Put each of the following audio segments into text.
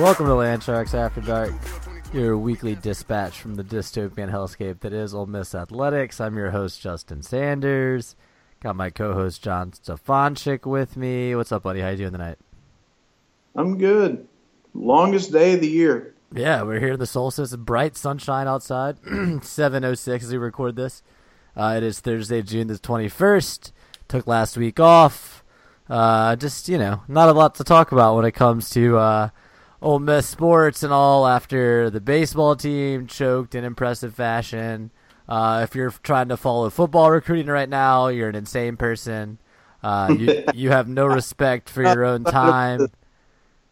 Welcome to Land Sharks After Dark, your weekly dispatch from the dystopian hellscape that is Ole Miss Athletics. I'm your host, Justin Sanders. Got my co-host John Stefanchik with me. What's up, buddy? How you doing tonight? I'm good. Longest day of the year. Yeah, we're here. The solstice, bright sunshine outside. 7:06 as we record this. Uh, it is Thursday, June the 21st. Took last week off. Uh, just you know, not a lot to talk about when it comes to uh, Ole Miss sports and all. After the baseball team choked in impressive fashion. Uh, if you're trying to follow football recruiting right now, you're an insane person. Uh, you you have no respect for your own time.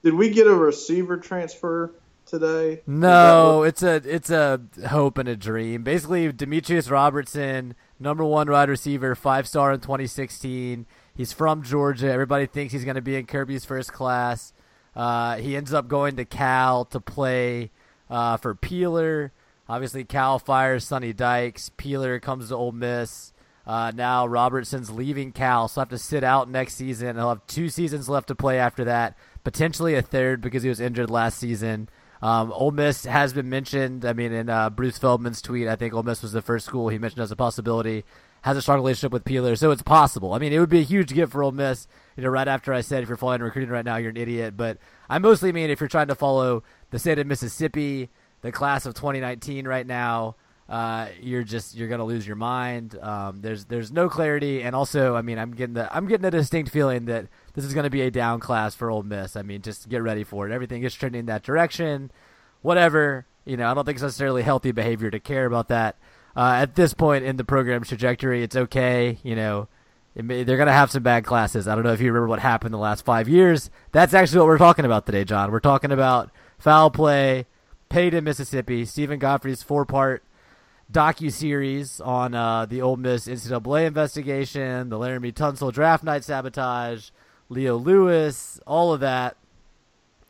Did we get a receiver transfer today? No, it's a it's a hope and a dream. Basically, Demetrius Robertson, number one wide receiver, five star in 2016. He's from Georgia. Everybody thinks he's going to be in Kirby's first class. Uh, he ends up going to Cal to play uh, for Peeler. Obviously, Cal fires Sonny Dykes. Peeler comes to Ole Miss. Uh, now Robertson's leaving Cal, so he'll have to sit out next season. He'll have two seasons left to play after that, potentially a third because he was injured last season. Um, Ole Miss has been mentioned. I mean, in uh, Bruce Feldman's tweet, I think Ole Miss was the first school he mentioned as a possibility. Has a strong relationship with Peeler, so it's possible. I mean, it would be a huge gift for Ole Miss. You know, right after I said if you're following recruiting right now, you're an idiot. But I mostly mean if you're trying to follow the state of Mississippi, the class of 2019 right now, uh, you're just you're gonna lose your mind. Um, there's there's no clarity, and also, I mean, I'm getting the I'm getting a distinct feeling that this is gonna be a down class for Ole Miss. I mean, just get ready for it. Everything is trending in that direction. Whatever, you know, I don't think it's necessarily healthy behavior to care about that. Uh, at this point in the program's trajectory, it's okay. You know, may, they're gonna have some bad classes. I don't know if you remember what happened the last five years. That's actually what we're talking about today, John. We're talking about foul play, paid in Mississippi. Stephen Godfrey's four part docu series on uh, the Ole Miss NCAA investigation, the Laremy Tunsil draft night sabotage, Leo Lewis, all of that.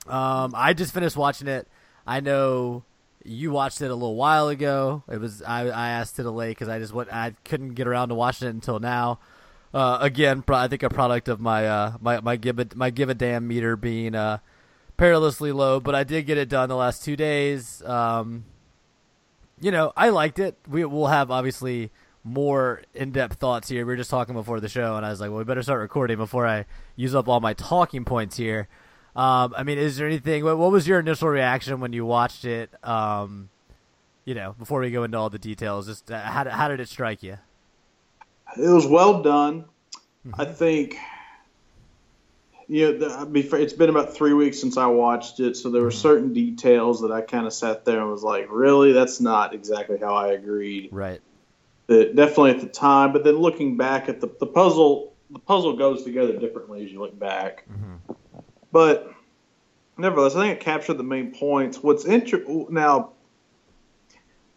Um, I just finished watching it. I know you watched it a little while ago. It was I, I asked to delay because I just went, I couldn't get around to watching it until now. Uh, again, I think a product of my uh, my my give a my give a damn meter being uh, perilously low, but I did get it done the last two days. Um, you know, I liked it. We will have obviously more in-depth thoughts here. We were just talking before the show, and I was like, "Well, we better start recording before I use up all my talking points here." Um, I mean, is there anything? What, what was your initial reaction when you watched it? Um, you know, before we go into all the details, just uh, how how did it strike you? It was well done. Mm-hmm. I think. You know, it's been about three weeks since I watched it, so there were mm-hmm. certain details that I kind of sat there and was like, "Really, that's not exactly how I agreed." Right. That definitely at the time, but then looking back at the the puzzle, the puzzle goes together differently as you look back. Mm-hmm. But nevertheless, I think it captured the main points. What's inter- now,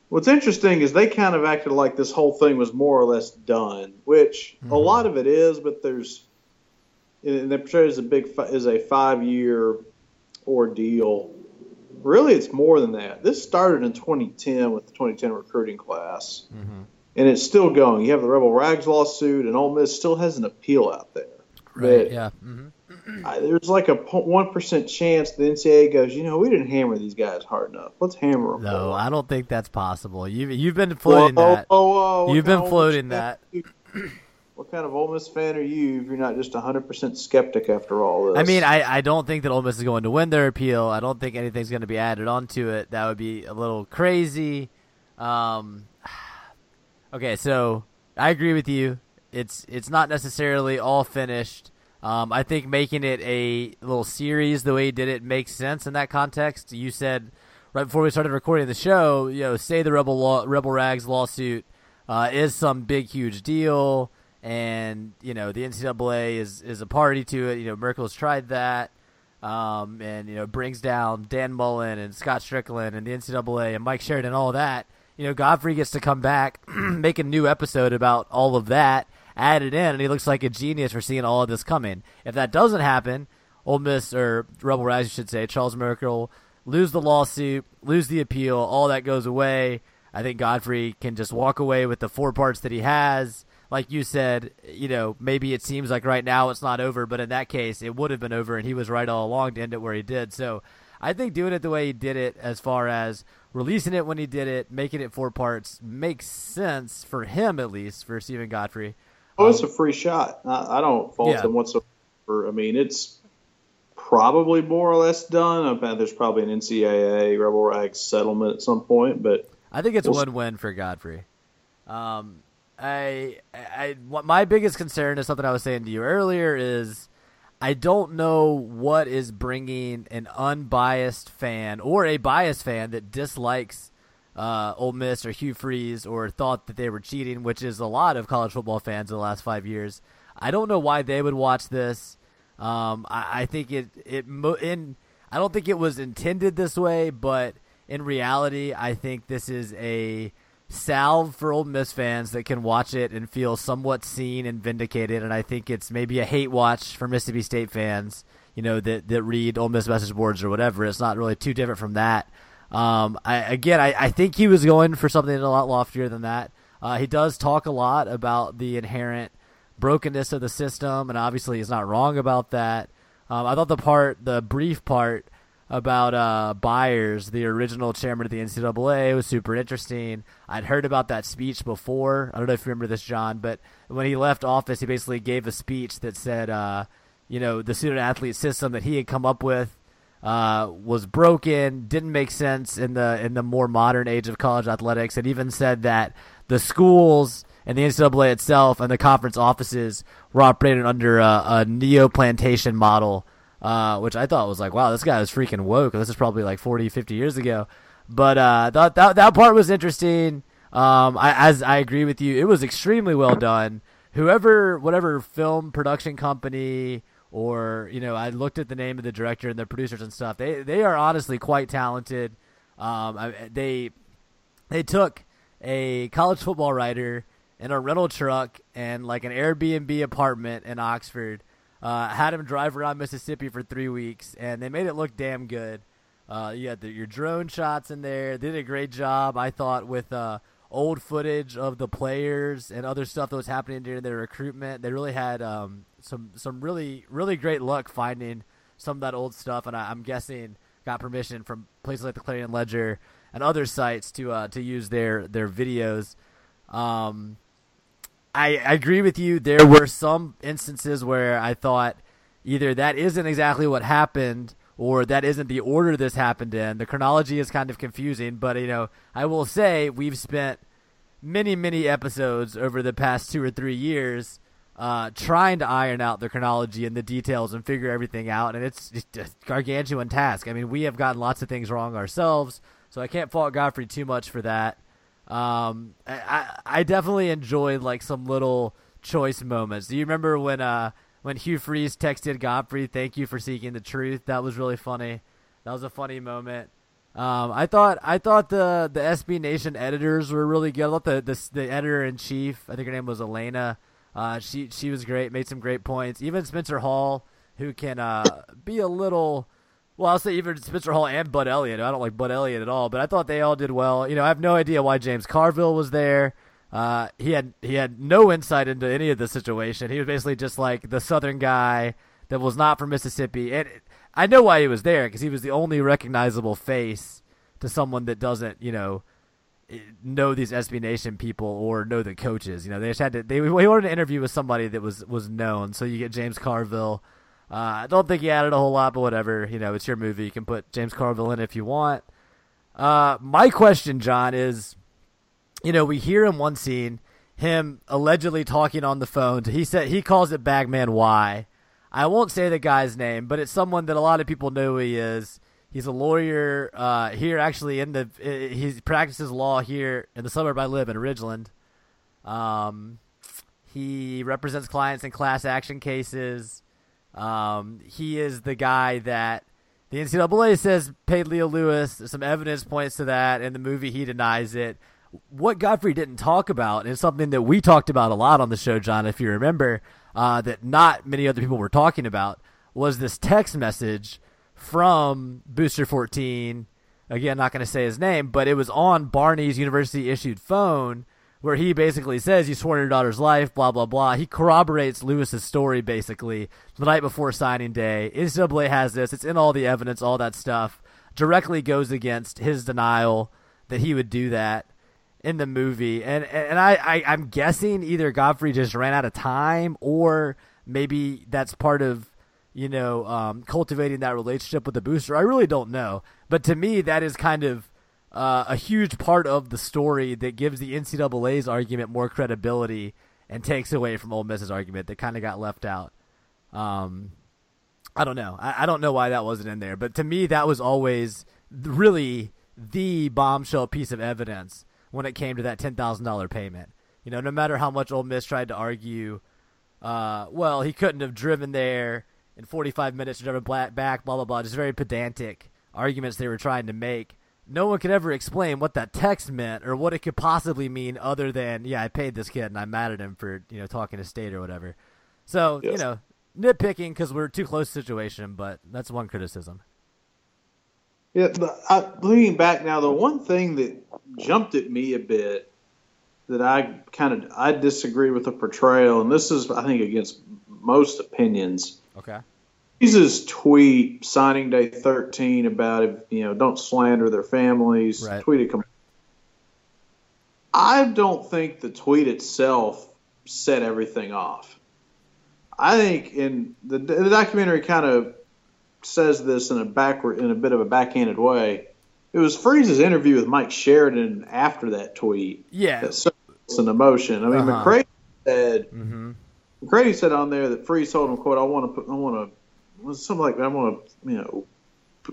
what's interesting is they kind of acted like this whole thing was more or less done, which a lot of it is. But there's, and they portray as a big as a five year ordeal. Really, it's more than that. This started in 2010 with the 2010 recruiting class, and it's still going. You have the Rebel Rags lawsuit, and Ole Miss still has an appeal out there. Right. That- Yeah. hmm I, there's like a one percent chance the NCAA goes, you know, we didn't hammer these guys hard enough. Let's hammer them. No, more." I don't think that's possible. You've you've been floating Whoa, that. whoa, whoa, what You've kind been of floating that. what kind of Ole Miss fan are you if you're not just 100% skeptic after all this? I mean, I, I don't think that Ole Miss is going to win their appeal. I don't think anything's going to be added onto it. That would be a little crazy. Um, okay, so I agree with you. It's it's not necessarily all finished. Um, I think making it a little series the way he did it makes sense in that context. You said right before we started recording the show, you know, say the Rebel law, Rebel Rags lawsuit uh, is some big huge deal, and you know the NCAA is is a party to it. You know, Merkel's tried that, um, and you know brings down Dan Mullen and Scott Stricklin and the NCAA and Mike Sheridan, all that. You know, Godfrey gets to come back, make a new episode about all of that, add it in, and he looks like a genius for seeing all of this coming. If that doesn't happen, Ole Miss or Rebel Rags, you should say, Charles Merkel lose the lawsuit, lose the appeal, all that goes away. I think Godfrey can just walk away with the four parts that he has. Like you said, you know, maybe it seems like right now it's not over, but in that case, it would have been over, and he was right all along to end it where he did. So I think doing it the way he did it, as far as releasing it when he did it, making it four parts, makes sense for him at least, for Stephen Godfrey. Oh, it's a free shot. I, I don't fault Yeah. him whatsoever. I mean, it's probably more or less done. I bet there's probably an NCAA Rebel Rags settlement at some point, but I think it's We'll- win-win for Godfrey. Um, I, I, my biggest concern is something I was saying to you earlier is I don't know what is bringing an unbiased fan or a biased fan that dislikes uh, Ole Miss or Hugh Freeze or thought that they were cheating, which is a lot of college football fans in the last five years. I don't know why they would watch this. Um, I, I think it it in I don't think it was intended this way, but in reality, I think this is a salve for Ole Miss fans that can watch it and feel somewhat seen and vindicated. And I think it's maybe a hate watch for Mississippi State fans, you know, that that read Ole Miss message boards or whatever. It's not really too different from that. Um, I, again, I, I think he was going for something a lot loftier than that. Uh, he does talk a lot about the inherent brokenness of the system, and obviously he's not wrong about that. Um, I thought the part, the brief part about uh, Byers, the original chairman of the NCAA, was super interesting. I'd heard about that speech before. I don't know if you remember this, John, but when he left office, he basically gave a speech that said, uh, you know, the student athlete system that he had come up with uh, was broken, didn't make sense in the in the more modern age of college athletics, and even said that the schools and the NCAA itself and the conference offices were operating under a, a neo plantation model, uh, which I thought was like, wow, this guy is freaking woke. This is probably like 40, 50 years ago. But uh, that, that that part was interesting. Um, I, as I agree with you, it was extremely well done. Whoever, whatever film production company or you know, I looked at the name of the director and the producers and stuff. They they are honestly quite talented. Um, they they took a college football writer in a rental truck and like an Airbnb apartment in Oxford. Uh, had him drive around Mississippi for three weeks, and they made it look damn good. Uh, you had the, your drone shots in there. They did a great job, I thought, with uh, old footage of the players and other stuff that was happening during their recruitment. They really had um, some some really really great luck finding some of that old stuff, and I, I'm guessing got permission from places like the Clarion Ledger and other sites to uh, to use their their videos. Um, I, I agree with you. There were some instances where I thought either that isn't exactly what happened or that isn't the order this happened in. The chronology is kind of confusing, but you know, I will say we've spent many, many episodes over the past two or three years uh, trying to iron out the chronology and the details and figure everything out, and it's a gargantuan task. I mean, we have gotten lots of things wrong ourselves, so I can't fault Godfrey too much for that. Um, I, I, I definitely enjoyed like some little choice moments. Do you remember when uh when Hugh Freeze texted Godfrey, "Thank you for seeking the truth"? That was really funny. That was a funny moment. Um, I thought I thought the the SB Nation editors were really good. I thought the the, the editor in chief, I think her name was Elena. Uh, she she was great, made some great points. Even Spencer Hall, who can uh, be a little well, I'll say even Spencer Hall and Bud Elliott. I don't like Bud Elliott at all, but I thought they all did well. You know, I have no idea why James Carville was there. Uh, he had he had no insight into any of the situation. He was basically just like the Southern guy that was not from Mississippi, and I know why he was there because he was the only recognizable face to someone that doesn't, you know, know these SB Nation people or know the coaches. You know, they just had to. They wanted an interview with somebody that was was known. So you get James Carville. Uh, I don't think he added a whole lot, but whatever. You know, it's your movie. You can put James Carville in if you want. Uh, my question, John, is, you know, we hear in one scene him allegedly talking on the phone. He said he calls it Bagman Y. I won't say the guy's name, but it's someone that a lot of people know who he is. He's a lawyer uh, here, actually. In the he practices law here in the suburb I live in, Ridgeland. Um, he represents clients in class action cases. Um, he is the guy that the NCAA says paid Leo Lewis. Some evidence points to that. In the movie, he denies it. What Godfrey didn't talk about, and something that we talked about a lot on the show, John, if you remember, uh, that not many other people were talking about, was this text message from Booster 14. Again, not going to say his name, but it was on Barney's university issued phone where he basically says you swore your daughter's life, blah blah blah. He corroborates Lewis's story basically the night before signing day. NCAA has this; it's in all the evidence, all that stuff. Directly goes against his denial that he would do that in the movie, and and I, I I'm guessing either Godfrey just ran out of time, or maybe that's part of you know um, cultivating that relationship with the booster. I really don't know, but to me that is kind of uh, a huge part of the story that gives the NCAA's argument more credibility and takes away from Ole Miss's argument that kind of got left out. Um, I don't know. I, I, don't know why that wasn't in there, but to me, that was always really the bombshell piece of evidence when it came to that ten thousand dollar payment. You know, no matter how much Ole Miss tried to argue, uh, well, he couldn't have driven there in 45 minutes, or driven back, blah blah blah. Just very pedantic arguments they were trying to make no one could ever explain what that text meant or what it could possibly mean other than yeah i paid this kid and i'm mad at him for you know talking to state or whatever so yes. you know nitpicking because we're too close situation but that's one criticism yeah I, looking back now the one thing that jumped at me a bit that i kind of i disagree with the portrayal and this is i think against most opinions okay Freeze's tweet signing day 13 about if you know don't slander their families right. tweeted I don't think the tweet itself set everything off. I think in the, the documentary kind of says this in a backward in a bit of a backhanded way. It was Freeze's interview with Mike Sheridan after that tweet. Yeah, that's an emotion. I mean, uh-huh. McCready said mm-hmm. McCready said on there that Freeze told him, "quote I want to put I want to was something like I want to, you know,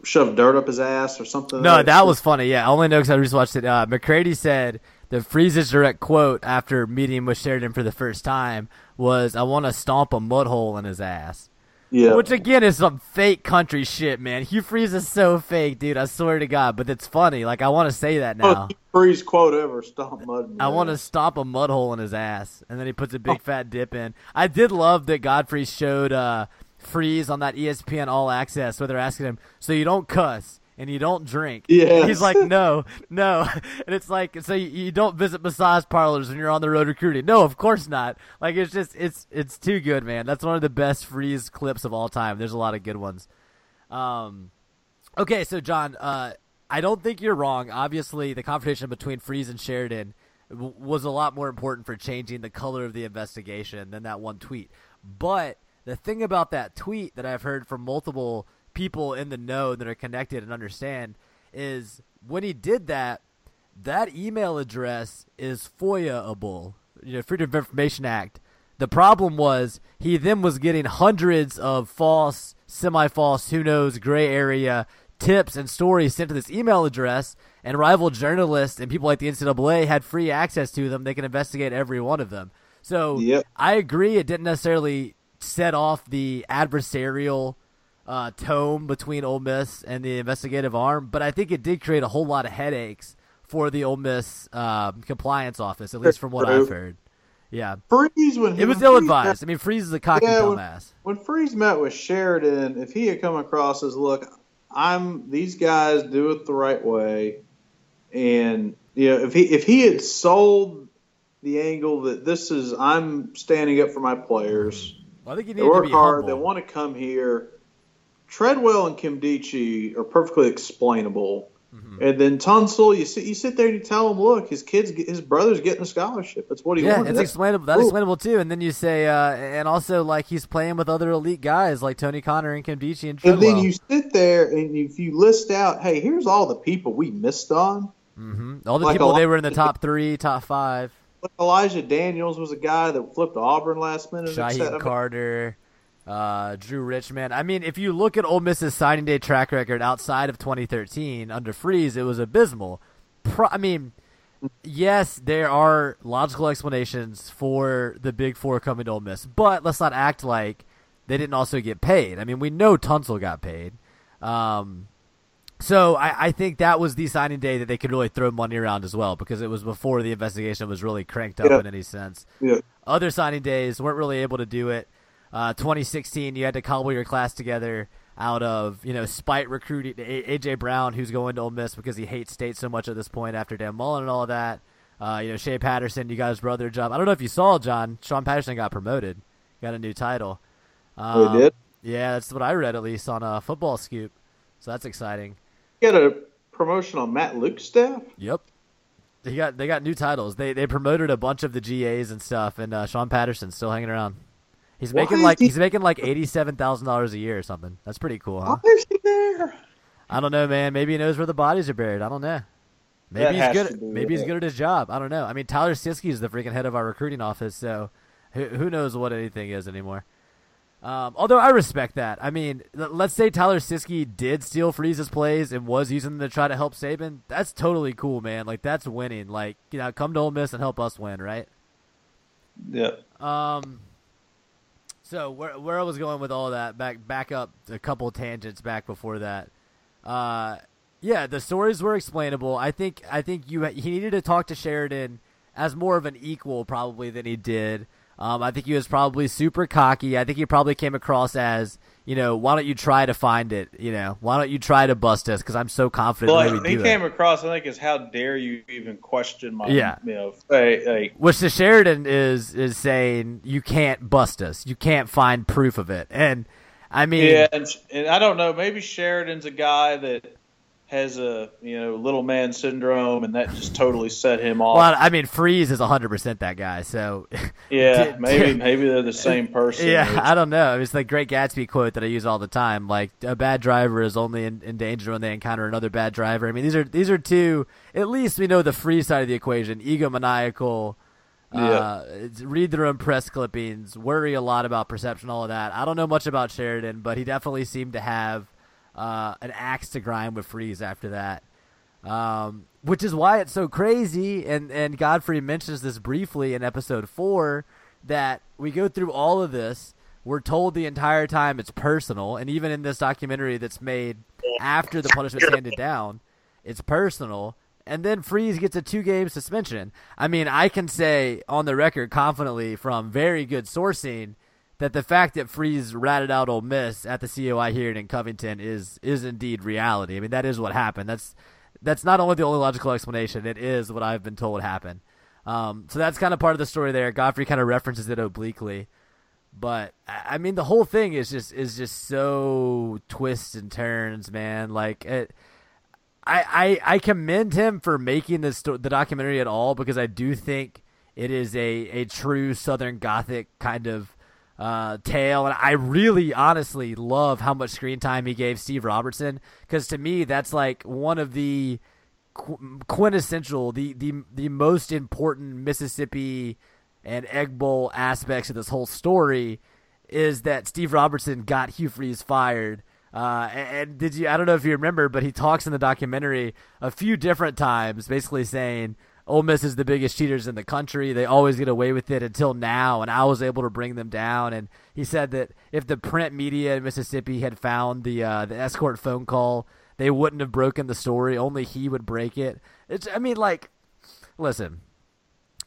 shove dirt up his ass or something. No, like that was funny. Yeah, I only know because I just watched it. Uh, McCready said the Freeze's direct quote after meeting with Sheridan for the first time was, "I want to stomp a mud hole in his ass." Yeah. Which again is some fake country shit, man. Hugh Freeze is so fake, dude. I swear to God, but it's funny. Like I want to say that now. Hugh Freeze quote ever: "Stomp mud." I want to stomp a mud hole in his ass, and then he puts a big oh. fat dip in. I did love that Godfrey showed uh, Freeze on that ESPN All Access where they're asking him, so you don't cuss and you don't drink. Yeah. He's like, no, no. And it's like, so you, you, don't visit massage parlors when you're on the road recruiting. No, of course not. Like, it's just, it's, it's too good, man. That's one of the best Freeze clips of all time. There's a lot of good ones. Um, okay, so John, uh, I don't think you're wrong. Obviously, the confrontation between Freeze and Sheridan w- was a lot more important for changing the color of the investigation than that one tweet. But the thing about that tweet that I've heard from multiple people in the know that are connected and understand is when he did that, that email address is FOIA-able, you know, Freedom of Information Act. The problem was he then was getting hundreds of false, semi-false, who knows, gray area tips and stories sent to this email address, and rival journalists and people like the NCAA had free access to them. They can investigate every one of them. So yep. I agree. It didn't necessarily set off the adversarial uh, tone between Ole Miss and the investigative arm, but I think it did create a whole lot of headaches for the Ole Miss uh, compliance office, at least from what I've heard. Yeah, Freeze when it was ill advised. I mean, Freeze is a cocky yeah, dumbass. When, when Freeze met with Sheridan, if he had come across as, "Look, I'm these guys do it the right way," and you know, if he if he had sold the angle that this is I'm standing up for my players. Well, I think you need they work hard. Humble. They want to come here. Treadwell and Nkemdiche are perfectly explainable. Mm-hmm. And then Tunsil, you sit you sit there and you tell him, look, his kids, his brother's getting a scholarship. That's what he Yeah, wanted. it's That's explainable. That's cool. explainable too. And then you say, uh, and also like he's playing with other elite guys like Tony Conner and Nkemdiche and Treadwell. And then you sit there and if you list out, hey, here's all the people we missed on. hmm All the like people they were in the top three, top five. Elijah Daniels was a guy that flipped Auburn last minute. and said- I Shaheed Carter, uh, Drew Richman. I mean, if you look at Ole Miss's signing day track record outside of 2013 under Freeze, it was abysmal. Pro- I mean, yes, there are logical explanations for the Big Four coming to Ole Miss, but let's not act like they didn't also get paid. I mean, we know Tunsil got paid. Um, so I, I think that was the signing day that they could really throw money around as well because it was before the investigation was really cranked up Yeah. in any sense. yeah. Other signing days weren't really able to do it. Uh, 2016, you had to cobble your class together out of you know spite recruiting A- AJ Brown, who's going to Ole Miss because he hates state so much at this point after Dan Mullen and all that. Uh, you know Shea Patterson, you got his brother job. I don't know if you saw John. Sean Patterson got promoted, got a new title. Oh, Um, he did? Yeah, that's what I read at least on a football scoop. So that's exciting. Get a promotion on Matt Luke's staff. Yep. They got they got new titles. They they promoted a bunch of the GAs and stuff, and uh, Sean Patterson's still hanging around. He's making like he- he's making like eighty seven thousand dollars a year or something. That's pretty cool, huh? Why is he there? I don't know, man. Maybe he knows where the bodies are buried. I don't know. Maybe That he's good. to Maybe he's it. good at his job. I don't know. I mean, Tyler Siskey is the freaking head of our recruiting office, so who, who knows what anything is anymore. Um, although I respect that. I mean, let's say Tyler Siskey did steal Freeze's plays and was using them to try to help Saban. That's totally cool, man. Like that's winning. Like you know, come to Ole Miss and help us win, right? Yeah. Um. So where where I was going with all that back back up a couple tangents back before that. Uh, yeah, the stories were explainable. I think I think you he needed to talk to Sheridan as more of an equal probably than he did. Um, I think he was probably super cocky. I think he probably came across as you know, why don't you try to find it? You know, why don't you try to bust us? Because I'm so confident Well, we he came it. across, I think, as how dare you even question my, Yeah. you know, hey, Which the Sheridan is is saying you can't bust us. You can't find proof of it. And I mean, yeah, and, and I don't know, maybe Sheridan's a guy that has a, you know, little man syndrome, and that just totally set him off. well, I mean, Freeze is 100 percent that guy. So yeah, maybe maybe they're the same person. yeah, I don't know. It's the Great Gatsby quote that I use all the time. Like a bad driver is only in, in danger when they encounter another bad driver. I mean, these are these are two. At least we know the Freeze side of the equation: egomaniacal. Uh, it's- read their own press clippings, worry a lot about perception, all of that. I don't know much about Sheridan, but he definitely seemed to have uh, an axe to grind with Freeze after that. Um, which is why it's so crazy, and, and Godfrey mentions this briefly in episode four, that we go through all of this. We're told the entire time it's personal, and even in this documentary that's made after the punishment's handed down, it's personal. And then Freeze gets a two game suspension. I mean, I can say on the record confidently from very good sourcing that the fact that Freeze ratted out Ole Miss at the COI hearing in Covington is is indeed reality. I mean, that is what happened. That's that's not only the only logical explanation; it is what I've been told happened. Um, so that's kind of part of the story there. Godfrey kind of references it obliquely, but I mean, the whole thing is just is just so twists and turns, man. Like it. I, I, I commend him for making this the documentary at all because I do think it is a, a true Southern Gothic kind of uh, tale, and I really honestly love how much screen time he gave Steve Robertson because to me that's like one of the qu- quintessential, the the the most important Mississippi and Egg Bowl aspects of this whole story is that Steve Robertson got Hugh Freeze fired. Uh, and did you? I don't know if you remember, but he talks in the documentary a few different times, basically saying Ole Miss is the biggest cheaters in the country. They always get away with it until now, and I was able to bring them down. And he said that if the print media in Mississippi had found the uh, the escort phone call, they wouldn't have broken the story. Only he would break it. It's, I mean, like, listen,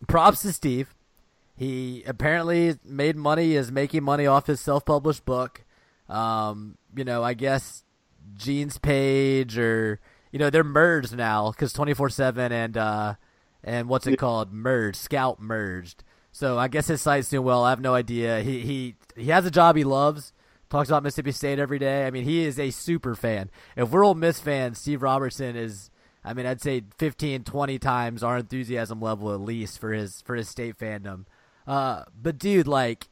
props to Steve. He apparently made money, is making money off his self-published book. Um, you know, I guess Gene's page or you know they're merged now because twenty four seven and uh and what's it called merged Scout merged. So I guess his site's doing well. I have no idea. He he he has a job he loves. Talks about Mississippi State every day. I mean, he is a super fan. If we're Ole Miss fans, Steve Robertson is I mean, I'd say 15, 20 times our enthusiasm level at least for his for his state fandom. Uh, but dude, like,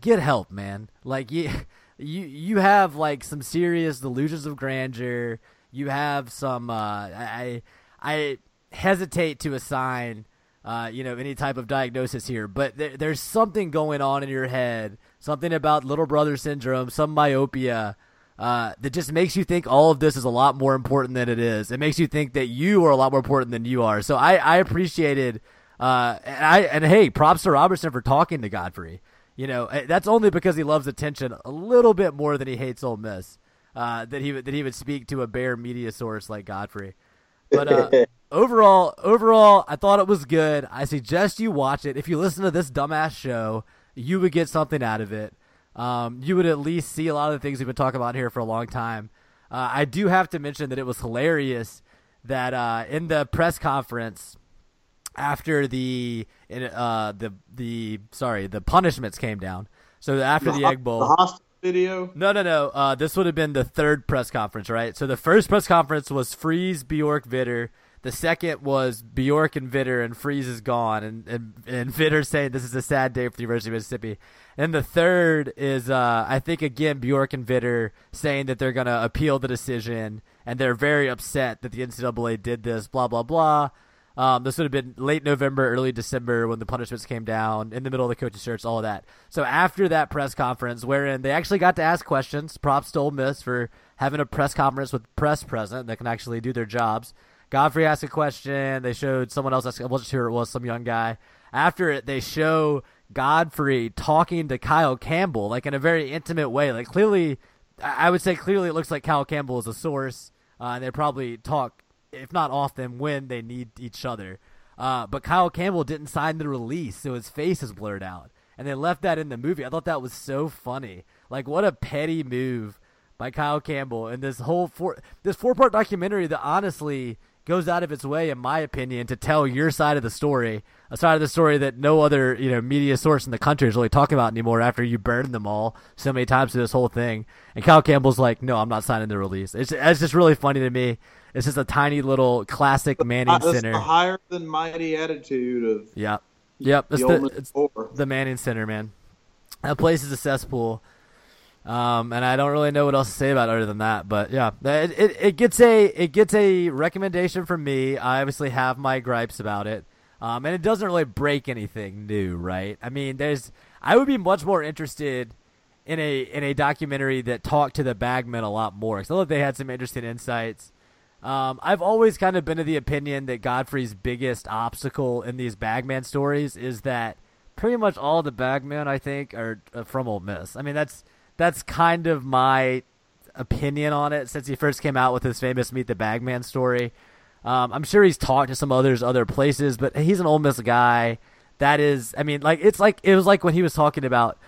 get help, man. Like you, you you have like some serious delusions of grandeur. You have some. Uh, I I hesitate to assign. Uh, you know, any type of diagnosis here, but there, there's something going on in your head, something about little brother syndrome, some myopia, uh, that just makes you think all of this is a lot more important than it is. It makes you think that you are a lot more important than you are. So I, I appreciated, uh, and I, and hey, props to Robertson for talking to Godfrey. You know, eh, that's only because he loves attention a little bit more than he hates Ole Miss. Uh, that he that he would speak to a bare media source like Godfrey. But uh, overall, overall, I thought it was good. I suggest you watch it. If you listen to this dumbass show, you would get something out of it. Um, you would at least see a lot of the things we've been talking about here for a long time. Uh, I do have to mention that it was hilarious that uh, in the press conference after the uh, the the sorry the punishments came down. So after the, Egg Bowl, the video. no, no, no. Uh, this would have been the third press conference, right? So the first press conference was Freeze, Bjork, Vitter. The second was Bjork and Vitter, and Freeze is gone, and and, and Vitter saying this is a sad day for the University of Mississippi. And the third is, uh, I think, again, Bjork and Vitter saying that they're going to appeal the decision, and they're very upset that the NCAA did this, blah, blah, blah. Um, this would have been late November, early December when the punishments came down, in the middle of the coaching search, all of that. So after that press conference, wherein they actually got to ask questions, props to Ole Miss for having a press conference with press present that can actually do their jobs. Godfrey asked a question. They showed someone else. I wasn't sure it was some young guy. After it, they show Godfrey talking to Kyle Campbell, like in a very intimate way. Like clearly, I would say clearly it looks like Kyle Campbell is a source, uh, and they probably talk, if not often, when they need each other. Uh, but Kyle Campbell didn't sign the release, so his face is blurred out, and they left that in the movie. I thought that was so funny. Like what a petty move by Kyle Campbell, and this whole four this four part documentary that honestly goes out of its way, in my opinion, to tell your side of the story, a side of the story that no other you know media source in the country is really talking about anymore. After you burned them all so many times through this whole thing, and Kyle Campbell's like, "No, I'm not signing the release." It's it's just really funny to me. It's just a tiny little classic Manning Uh, Center. higher than mighty attitude of Yep, yep. It's the the, Ole Miss it's the Manning Center, man. That place is a cesspool. Um, and I don't really know what else to say about it other than that, but yeah, it, it, it gets a it gets a recommendation from me. I obviously have my gripes about it, um, and it doesn't really break anything new, right? I mean, there's I would be much more interested in a in a documentary that talked to the bagmen a lot more. So I thought they had some interesting insights. Um, I've always kind of been of the opinion that Godfrey's biggest obstacle in these bagman stories is that pretty much all the bagmen I think are uh, from Ole Miss. I mean, that's that's kind of my opinion on it since he first came out with his famous Meet the Bagman story. Um, I'm sure he's talked to some others other places, but he's an Ole Miss guy. That is, I mean, like it's like it was like when he was talking about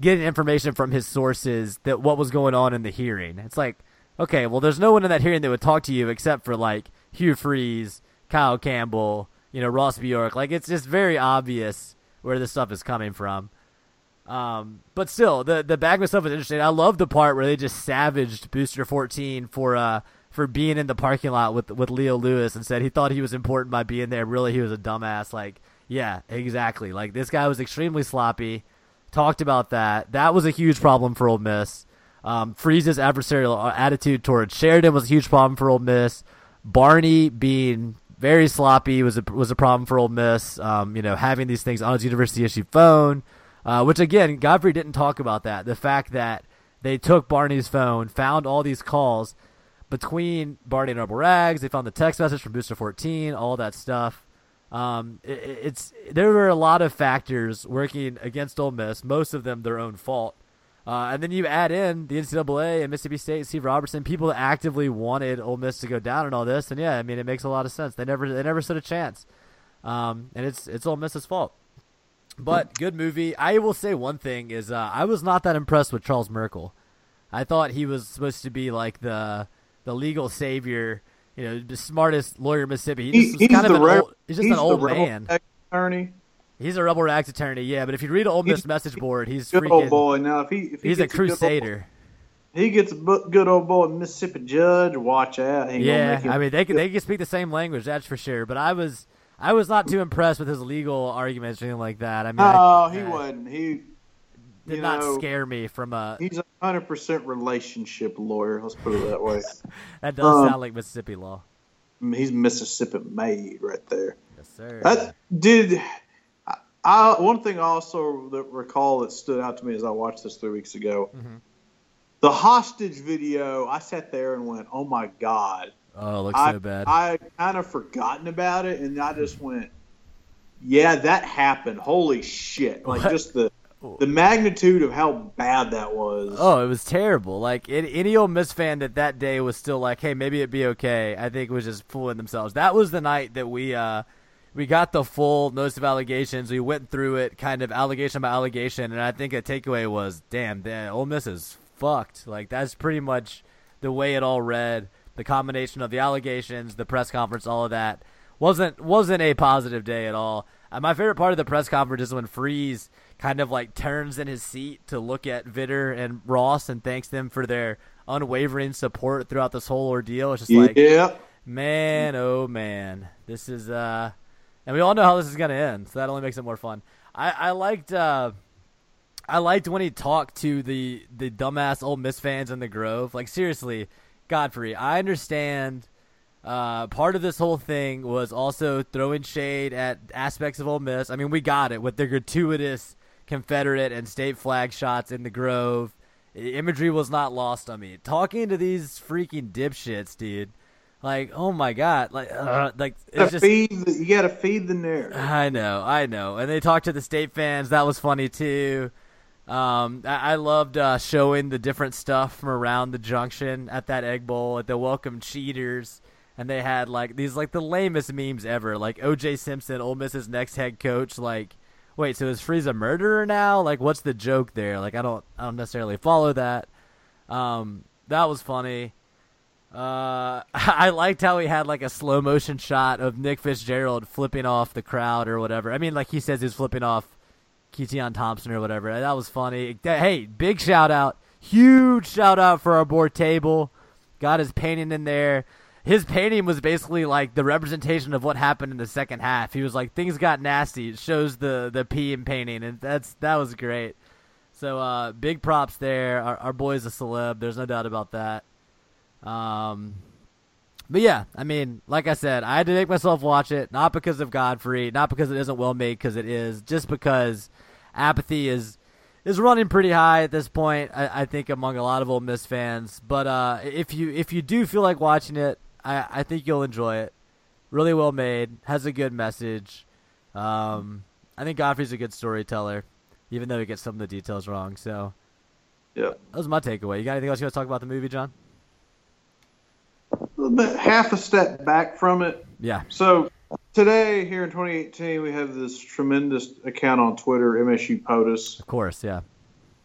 getting information from his sources that what was going on in the hearing. It's like, okay, well, there's no one in that hearing that would talk to you except for like Hugh Freeze, Kyle Campbell, you know, Ross Bjork. Like it's just very obvious where this stuff is coming from. Um, but still, the the Bagman stuff is interesting. I love the part where they just savaged Booster 14 for uh for being in the parking lot with with Leo Lewis and said he thought he was important by being there. Really, he was a dumbass. Like, yeah, exactly. Like this guy was extremely sloppy. Talked about that. That was a huge problem for Ole Miss. Um, Freeze's adversarial attitude towards Sheridan was a huge problem for Ole Miss. Barney being very sloppy was a was a problem for Ole Miss. Um, you know, having these things on his university issue phone, uh, which again, Godfrey didn't talk about that. The fact that they took Barney's phone, found all these calls between Barney and Rebel Rags. They found the text message from Booster 14, all that stuff. Um, it, it's there were a lot of factors working against Ole Miss. Most of them their own fault. Uh, and then you add in the NCAA and Mississippi State, Steve Robertson, people that actively wanted Ole Miss to go down and all this. And yeah, I mean, it makes a lot of sense. They never, they never stood a chance. Um, and it's it's Ole Miss's fault. But good movie. I will say one thing is uh, I was not that impressed with Charles Merkel. I thought he was supposed to be like the the legal savior, you know, the smartest lawyer in Mississippi. He He- he's kind of an old, he's just he's an old man. attorney. He's a rebel rags attorney, yeah. But if you read Ole Miss message board, he's Good freaking. old boy. Now, if he if he He's a gets good old- crusader. he gets a good old boy Mississippi judge. Watch out. He ain't gonna Yeah, I mean they can they can speak the same language, that's for sure. But I was I was not too impressed with his legal arguments or anything like that. I mean, I- No, he I- wasn't. He did not know, scare me from a. He's a hundred percent relationship lawyer. Let's put it that way. That does um, sound like Mississippi law. He's Mississippi made right there. Yes, sir. That did. I, one thing I also that recall that stood out to me as I watched this three weeks ago. Mhm. The hostage video. I sat there and went, "Oh my god!" oh, it looks I so bad. I kind of forgotten about it, and I just went, "Yeah, that happened. Holy shit!" Like What? just the the magnitude of how bad that was. Oh, it was terrible. Like any, any Ole Miss fan that that day was still like, "Hey, maybe it'd be okay." I think was just fooling themselves. That was the night that we uh we got the full notice of allegations. We went through it, kind of allegation by allegation, and I think a takeaway was, "Damn, the Ole Miss is fucked." Like that's pretty much the way it all read. The combination of the allegations, the press conference, all of that wasn't wasn't a positive day at all. Uh, my favorite part of the press conference is when Freeze kind of like turns in his seat to look at Vitter and Ross and thanks them for their unwavering support throughout this whole ordeal. It's just like, yeah. man, oh man, this is uh, and we all know how this is gonna end, so that only makes it more fun. I I liked uh. I liked when he talked to the the dumbass old Miss fans in the Grove. Like seriously, Godfrey, I understand. Uh, part of this whole thing was also throwing shade at aspects of Ole Miss. I mean, we got it with the gratuitous Confederate and state flag shots in the Grove. Imagery was not lost on me. Talking to these freaking dipshits, dude. Like, oh my god, like, uh, like You just. feed the, you gotta feed the narrative. I know, I know. And they talked to the state fans. That was funny too. Um, I, I loved uh, showing the different stuff from around the junction at that egg bowl at the welcome cheaters, and they had like these like the lamest memes ever. Like O.J. Simpson, Ole Miss's next head coach. Like, wait, so is Freeze a murderer now? Like, what's the joke there? Like, I don't, I don't necessarily follow that. Um, that was funny. Uh, I liked how he had like a slow motion shot of Nick Fitzgerald flipping off the crowd or whatever. I mean, like he says he's flipping off Keaton Thompson or whatever. That was funny. Hey, big shout out, huge shout out for our board table. Got his painting in there. His painting was basically like the representation of what happened in the second half. He was like, things got nasty. It shows the the P in painting, and that's that was great. So uh, big props there. Our, our boy's a celeb. There's no doubt about that. Um, but yeah, I mean, like I said, I had to make myself watch it, not because of Godfrey, not because it isn't well made, because it is, just because apathy is is running pretty high at this point. I, I think among a lot of Ole Miss fans. But uh, if you if you do feel like watching it, I, I think you'll enjoy it. Really well made, has a good message. Um, I think Godfrey's a good storyteller, even though he gets some of the details wrong. So Yeah. that was my takeaway. You got anything else you want to talk about the movie, John? A little bit- half a step back from it. Yeah. So today, here in 2018, we have this tremendous account on Twitter, MSU POTUS, Of course, yeah.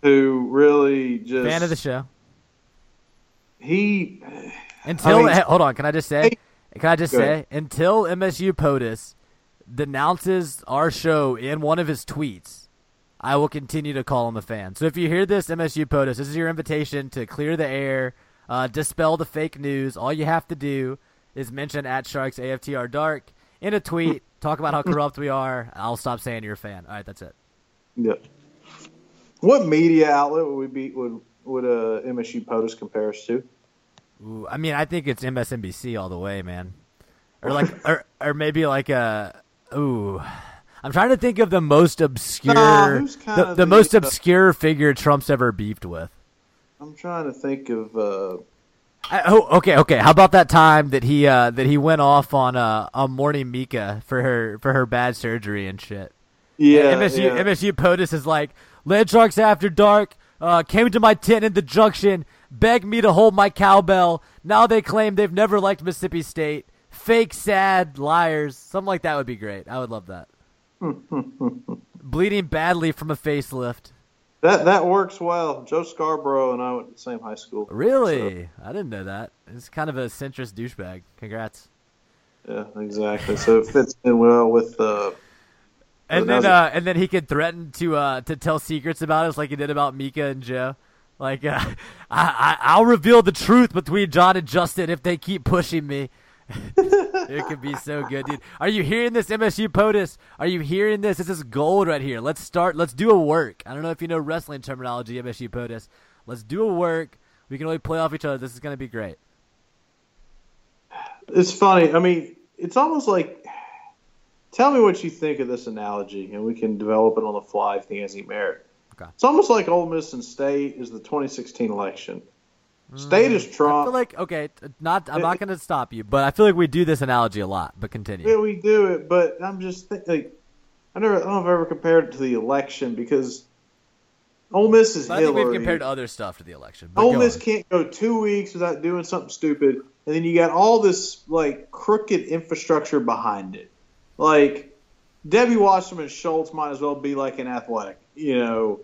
who really just Fan of the show. he Until I mean- hold on, can I just say? Can I just say until MSU POTUS denounces our show in one of his tweets, I will continue to call him a fan. So if you hear this, MSU POTUS, this is your invitation to clear the air, uh, dispel the fake news. All you have to do is mention at Sharks AFTR Dark in a tweet, talk about how corrupt we are. I'll stop saying you're a fan. All right, that's it. yeah. What media outlet would we be would would uh, MSU POTUS compare us to? Ooh, I mean, I think it's MSNBC all the way, man. Or like, or or maybe like a. Ooh, I'm trying to think of the most obscure, Nah, the, the the, most uh, obscure figure Trump's ever beefed with. I'm trying to think of. Uh, I, oh, okay, okay. How about that time that he uh that he went off on uh on Morning Mika for her for her bad surgery and shit. yeah, MSU yeah. MSU POTUS is like Land Sharks after dark. Uh, came to my tent in the junction, begged me to hold my cowbell. Now they claim they've never liked Mississippi State. Fake, sad liars. Something like that would be great. I would love that. Bleeding badly from a facelift. That that works well. Joe Scarborough and I went to the same high school. Really? I didn't know that. It's kind of a centrist douchebag. Congrats. Yeah, exactly. So it fits in well with uh, And then, uh, and then he could threaten to uh, to tell secrets about us, like he did about Mika and Joe. Like, uh, I, I I'll reveal the truth between John and Justin if they keep pushing me. it could be so good, dude. Are you hearing this, MSU POTUS? Are you hearing this? This is gold right here. Let's start. Let's do a work. I don't know if you know wrestling terminology, MSU POTUS. Let's do a work. We can really play off each other. This is going to be great. It's funny. I mean, it's almost like. Tell me what you think of this analogy, and we can develop it on the fly if it has any merit. Okay. It's almost like Ole Miss and State is the 2016 election. State is mm. I Trump. feel like okay, not. I'm not going to stop you, but I feel like we do this analogy a lot. But continue. Yeah, we do it, but I'm just think, like, I never, I don't know if I've ever compared it to the election because Ole Miss is But I think Hillary. we've compared other stuff to the election. But Ole Miss on. can't go two weeks without doing something stupid, and then you got all this like crooked infrastructure behind it. Like Debbie Wasserman Schultz might as well be like an athletic, you know,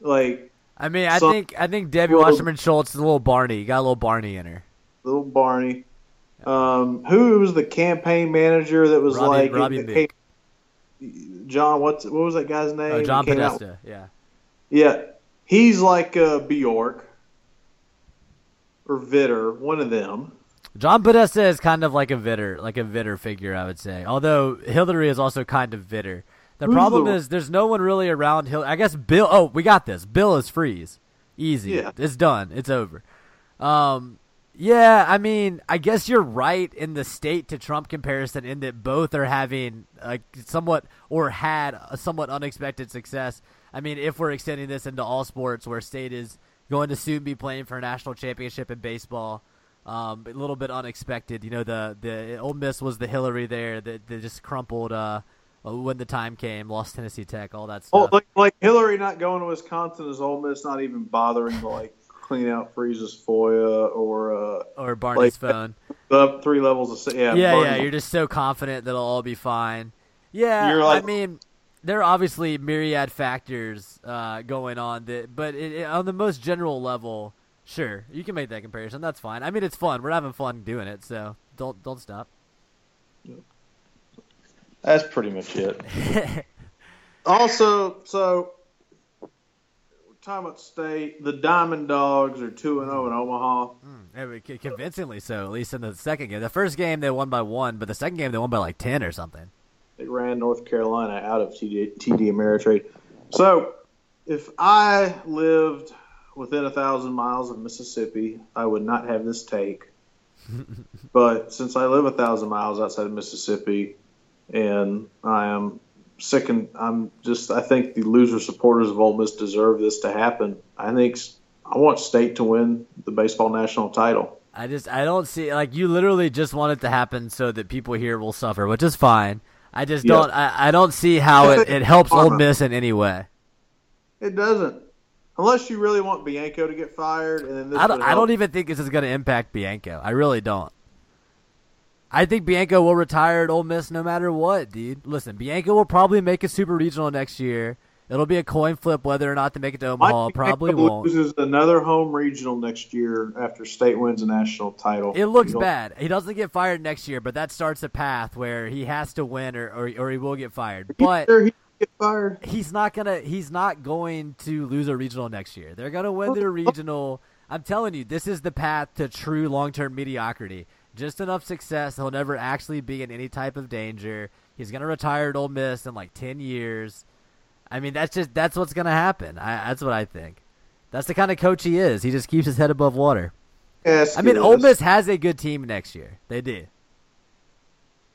like I mean, I So- think I think Debbie Well- Wasserman Schultz is a little Barney. Got a little Barney in her. little Barney. Um, who was the campaign manager that was Robbie- like Robbie that Meek. came- John? What's what was that guy's name? Oh, John came out- Podesta. Yeah. Yeah, he's like uh, Bjork or Vitter, one of them. John Podesta is kind of like a Vitter, like a Vitter figure, I would say. Although Hillary is also kind of Vitter. The Who's problem the- is there's no one really around Hill. I guess Bill. Oh, we got this. Bill is freeze. Easy. Yeah. It's done. It's over. Um, yeah, I mean, I guess you're right in the state to Trump comparison in that both are having like somewhat or had a somewhat unexpected success. I mean, if we're extending this into all sports, where state is going to soon be playing for a national championship in baseball, um, a little bit unexpected. You know, the the Ole Miss was the Hillary there that, that just crumpled uh, when the time came, lost Tennessee Tech, all that Oh, stuff. like, like Hillary not going to Wisconsin is Ole Miss not even bothering to like clean out Freeze's FOIA or uh, or Barney's like- phone. up three levels of yeah yeah, yeah, you're just so confident that it'll all be fine. Yeah, You're like- I mean, there are obviously myriad factors uh, going on, that, but it, it- on the most general level, sure, you can make that comparison. That's fine. I mean, it's fun. We're having fun doing it, so don't don't stop. That's pretty much it. Also, so we're talking about state. The Diamond Dogs are two and zero in Omaha. Hmm, yeah, convincingly so, at least in the second game. The first game they won by one, but the second game they won by like ten or something. They ran North Carolina out of TD, TD Ameritrade. So, if I lived within a thousand miles of Mississippi, I would not have this take. but since I live a thousand miles outside of Mississippi, and I am sick and I'm just, I think the loser supporters of Ole Miss deserve this to happen. I think I want State to win the baseball national title. I just I don't see like you literally just want it to happen so that people here will suffer, which is fine. I just Yeah. don't I, I don't see how it, it helps Ole Miss in any way. It doesn't. Unless you really want Bianco to get fired, and then this I don't I don't even think this is going to impact Bianco. I really don't. I think Bianco will retire at Ole Miss no matter what, dude. Listen, Bianco will probably make a super regional next year. It'll be a coin flip whether or not to make it to Omaha. Mike Probably Bianco won't. loses another home regional next year after state wins a national title. It looks bad. He doesn't get fired next year, but that starts a path where he has to win or, or, or he will get fired. But sure he get fired. he's not gonna he's not going to lose a regional next year. They're gonna win their regional. I'm telling you, this is the path to true long term mediocrity. Just enough success, he'll never actually be in any type of danger. He's gonna retire at Ole Miss in like ten years. I mean, that's just that's what's gonna happen. I, that's what I think. That's the kind of coach he is. He just keeps his head above water. Ask I mean, Ole. Miss has a good team next year. They do.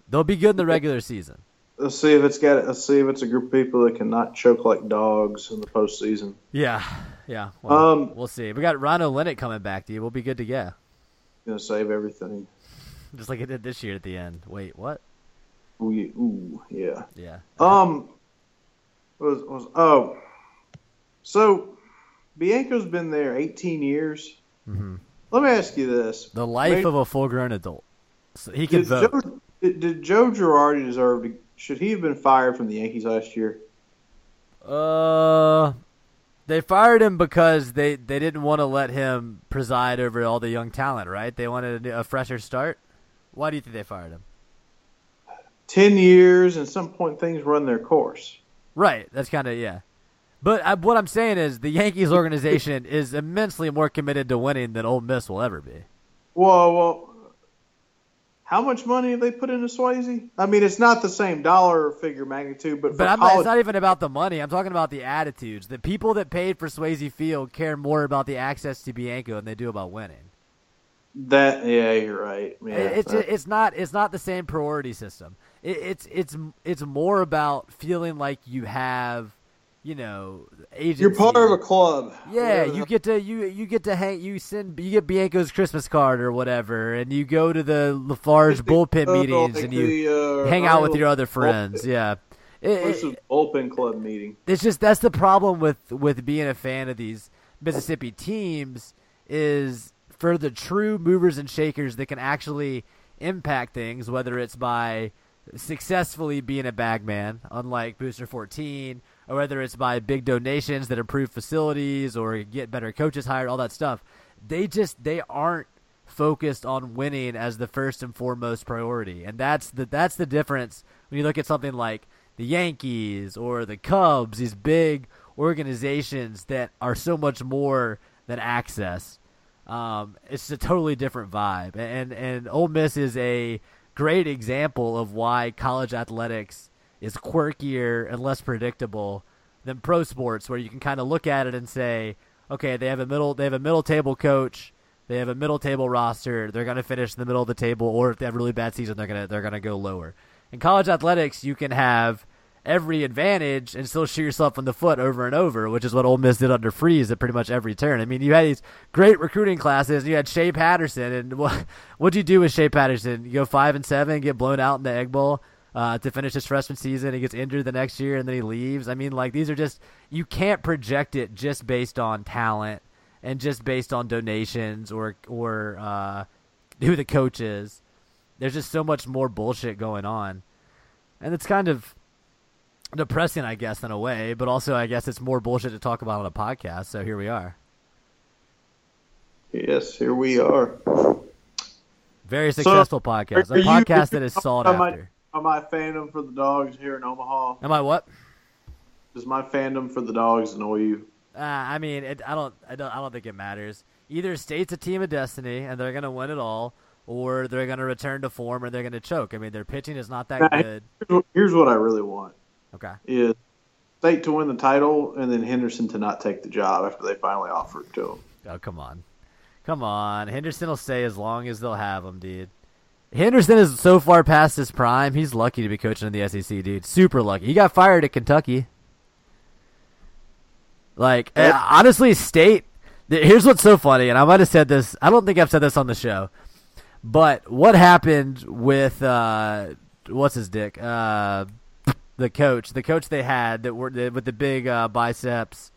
They'll be good in the regular season. Let's see if it's got. Let's see if it's a group of people that cannot choke like dogs in the postseason. Yeah, yeah. Well, Um, we'll see. We got Ryan Olenek coming back, to you. We'll be good to go. Gonna save everything. Just like it did this year at the end. Wait, what? Ooh, yeah, ooh, yeah. Yeah. Um, was was oh, so Bianco's been there 18 years. Mhm. Let me ask you this: The life of a full-grown adult. So he can vote. Joe, did, did Joe Girardi deserve to? Should he have been fired from the Yankees last year? Uh, they fired him because they they didn't want to let him preside over all the young talent, right? They wanted a, a fresher start. Why do you think they fired him? 10 years, and at some point things run their course. Right. That's kind of yeah. But I, what I'm saying is the Yankees organization is immensely more committed to winning than Ole Miss will ever be. Whoa, well, how much money have they put into Swayze? I mean, it's not the same dollar figure magnitude, but, But for I'm not, college, it's not even about the money. I'm talking about the attitudes. The people that paid for Swayze Field care more about the access to Bianco than they do about winning. That yeah, you're right. Yeah, it's that- it's not it's not the same priority system. It, it's it's it's more about feeling like you have, you know, agency. you're part of a club. Yeah, you get to you you get to hang you send you get Bianco's Christmas card or whatever, and you go to the Lafarge bullpen meetings and you the, uh, hang out with your other bullpen- friends. Yeah, It- it- Exclusive bullpen club meeting. it's just that's the problem with with being a fan of these Mississippi teams is for the true movers and shakers that can actually impact things, whether it's by successfully being a bagman, unlike Booster 14, or whether it's by big donations that improve facilities or get better coaches hired, all that stuff. They just they aren't focused on winning as the first and foremost priority, and that's the that's the difference when you look at something like the Yankees or the Cubs, these big organizations that are so much more than access. Um, it's a totally different vibe, and and Ole Miss is a great example of why college athletics is quirkier and less predictable than pro sports, where you can kind of look at it and say, okay, they have a middle they have a middle table coach, they have a middle table roster, they're going to finish in the middle of the table, or if they have a really bad season, they're gonna they're gonna go lower. In college athletics, you can have every advantage and still shoot yourself in the foot over and over, which is what Ole Miss did under Freeze at pretty much every turn. I mean, you had these great recruiting classes. You had Shea Patterson, and what what'd you do with Shea Patterson? You go five and seven, get blown out in the Egg Bowl uh, to finish his freshman season. He gets injured the next year, and then he leaves. I mean, like these are just you can't project it just based on talent and just based on donations or or uh, who the coach is. There's just so much more bullshit going on, and it's kind of depressing, I guess, in a way, but also I guess it's more bullshit to talk about on a podcast. So here we are. Yes, here we are. Very successful podcast. are A you- podcast that is sought am I- after. Am my fandom for the dogs here in Omaha? Am I what? Does my fandom for the dogs annoy you? Uh, I mean, it, I don't, I don't, I don't think it matters. Either state's a team of destiny and they're gonna win it all, or they're gonna return to form or they're gonna choke. I mean, their pitching is not that Nah, good. Here's what I really want: Okay. is state to win the title, and then Henderson to not take the job after they finally offer it to him. Oh, come on. Come on. Henderson will stay as long as they'll have him, dude. Henderson is so far past his prime. He's lucky to be coaching in the SEC, dude. Super lucky. He got fired at Kentucky. Like, eh, honestly, State. Here's what's so funny, and I might have said this. I don't think I've said this on the show. But what happened with, uh, what's his dick? Uh, the coach. The coach they had that were with the big uh, biceps.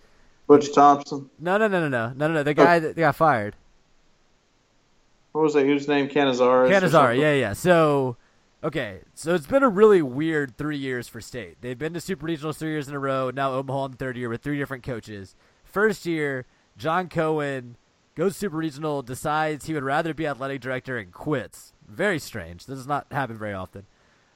Butch Thompson. No, no, no, no, no, no, no. The guy that got fired. What was that? Whose name? Cannizaro, something? yeah, yeah. So, okay, so it's been a really weird three years for State. They've been to Super Regionals three years in a row. Now Omaha in the third year with three different coaches. First year, John Cohen goes Super Regional, decides he would rather be athletic director and quits. Very strange. This does not happen very often.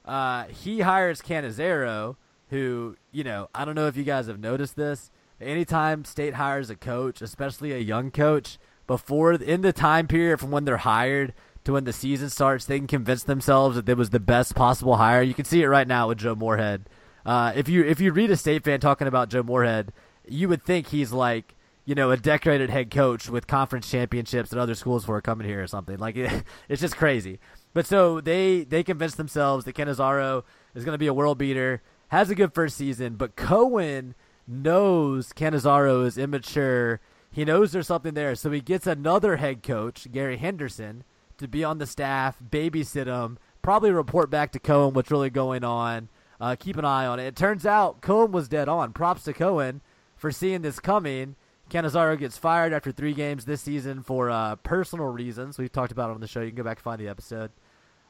Uh, he hires Cannizaro, who you know I don't know if you guys have noticed this. Anytime State hires a coach, especially a young coach, before in the time period from when they're hired to when the season starts, they can convince themselves that it was the best possible hire. You can see it right now with Joe Moorhead. Uh, if you if you read a State fan talking about Joe Moorhead, you would think he's like you know a decorated head coach with conference championships at other schools for coming here or something. Like it, it's just crazy. But so they they convinced themselves that Cannizaro is going to be a world beater, has a good first season, but Cohen knows Cannizaro is immature. He knows there's something there, so he gets another head coach, Gary Henderson, to be on the staff, babysit him, probably report back to Cohen what's really going on, uh, keep an eye on it. It turns out Cohen was dead on. Props to Cohen for seeing this coming. Cannizaro gets fired after three games this season for uh, personal reasons. We've talked about it on the show. You can go back and find the episode.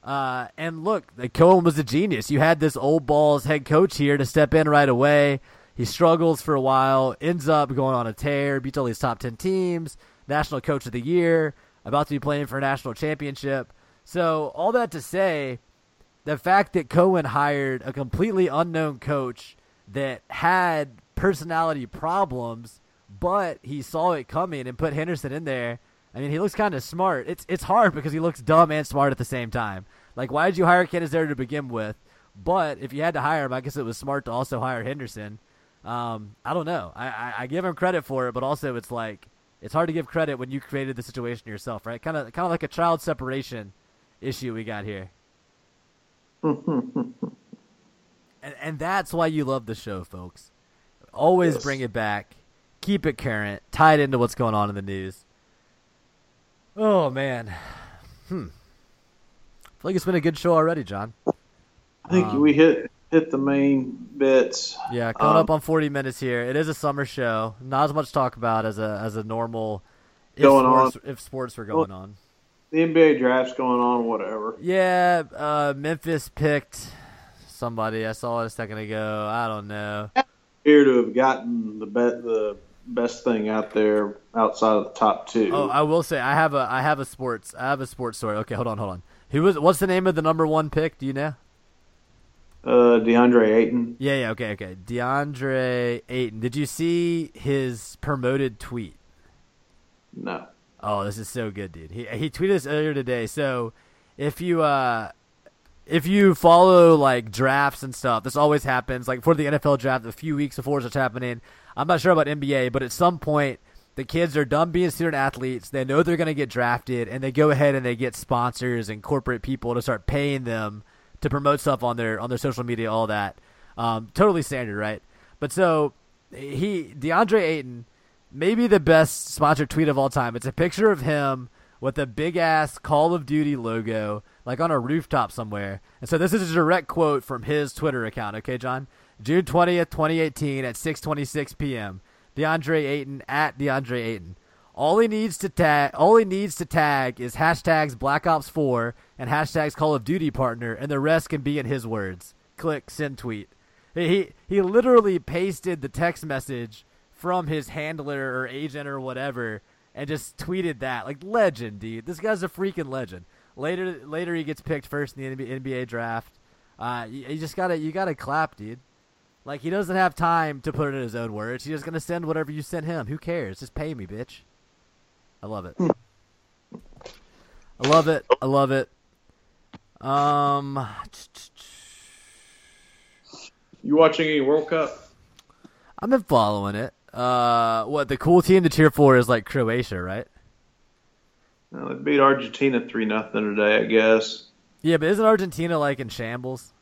Uh, and look, Cohen was a genius. You had this old balls head coach here to step in right away. He struggles for a while, ends up going on a tear, beats all these top 10 teams, national coach of the year, about to be playing for a national championship. So, all that to say, the fact that Cohen hired a completely unknown coach that had personality problems, but he saw it coming and put Henderson in there. I mean, he looks kind of smart. It's it's hard because he looks dumb and smart at the same time. Like, why did you hire Cannizaro to begin with? But if you had to hire him, I guess it was smart to also hire Henderson. Um, I don't know. I, I, I give him credit for it, but also it's like it's hard to give credit when you created the situation yourself, right? Kind of kind of like a child separation issue we got here. and and that's why you love the show, folks. Always Yes. bring it back, keep it current, tie it into what's going on in the news. Oh man, hmm. I feel like it's been a good show already, John. I think Um, we hit hit the main bits. Yeah, coming Um, up on 40 minutes here. It is a summer show. Not as much talk about as a as a normal if Going sports, if sports were going on. The NBA draft's going on, whatever. Yeah, uh, Memphis picked somebody. I saw it a second ago. I don't know. Appear to have gotten the bet the best thing out there outside of the top two. Oh, I will say I have a I have a sports I have a sports story. Okay, hold on, hold on. Who was what's the name of the number one pick? Do you know? uh, DeAndre Ayton. Yeah, yeah, okay, okay. DeAndre Ayton. Did you see his promoted tweet? No. Oh, this is so good, dude. He he tweeted this earlier today. So if you uh if you follow like drafts and stuff, this always happens. Like for the NFL draft, a few weeks before it's happening. I'm not sure about NBA, but at some point the kids are done being student athletes. They know they're going to get drafted, and they go ahead and they get sponsors and corporate people to start paying them to promote stuff on their on their social media, all that. Um, totally standard, right? But so he DeAndre Ayton, maybe the best sponsored tweet of all time. It's a picture of him with a big ass Call of Duty logo, like on a rooftop somewhere. And so this is a direct quote from his Twitter account. Okay, John, June twentieth, twenty eighteen, at six twenty six p.m. DeAndre Ayton at DeAndre Ayton. All he needs to tag, all he needs to tag is hashtags Black Ops Four and hashtags Call of Duty partner, and the rest can be in his words. Click send tweet. He he, literally pasted the text message from his handler or agent or whatever, and just tweeted that. Like legend, dude. This guy's a freaking legend. Later later he gets picked first in the NBA, NBA draft. Uh, you, you just gotta you gotta clap, dude. Like he doesn't have time to put it in his own words. He's just gonna send whatever you sent him. Who cares? Just pay me, bitch. I love it. I love it. I love it. Um, You watching any World Cup? I've been following it. Uh, what the cool team to cheer for is like Croatia, right? Well, they beat Argentina three nothing today, I guess. Yeah, but isn't Argentina like in shambles?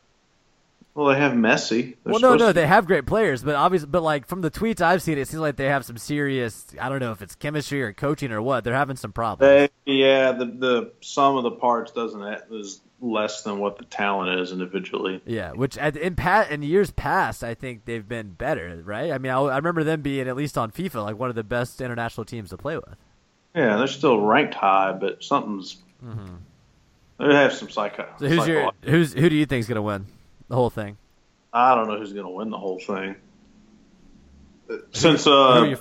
Well, they have Messi. They're well, no, no, to- they have great players, but obviously, but like from the tweets I've seen, it seems like they have some serious. I don't know if it's chemistry or coaching or what. They're having some problems. They, yeah, the the sum of the parts doesn't is less than what the talent is individually. Yeah, which at, in pat in years past, I think they've been better, right? I mean, I, I remember them being at least on FIFA like one of the best international teams to play with. Yeah, they're still ranked high, but something's they have some psycho. Mm-hmm. So who's your who's who do you think's gonna win the whole thing? I don't know who's going to win the whole thing. Since uh,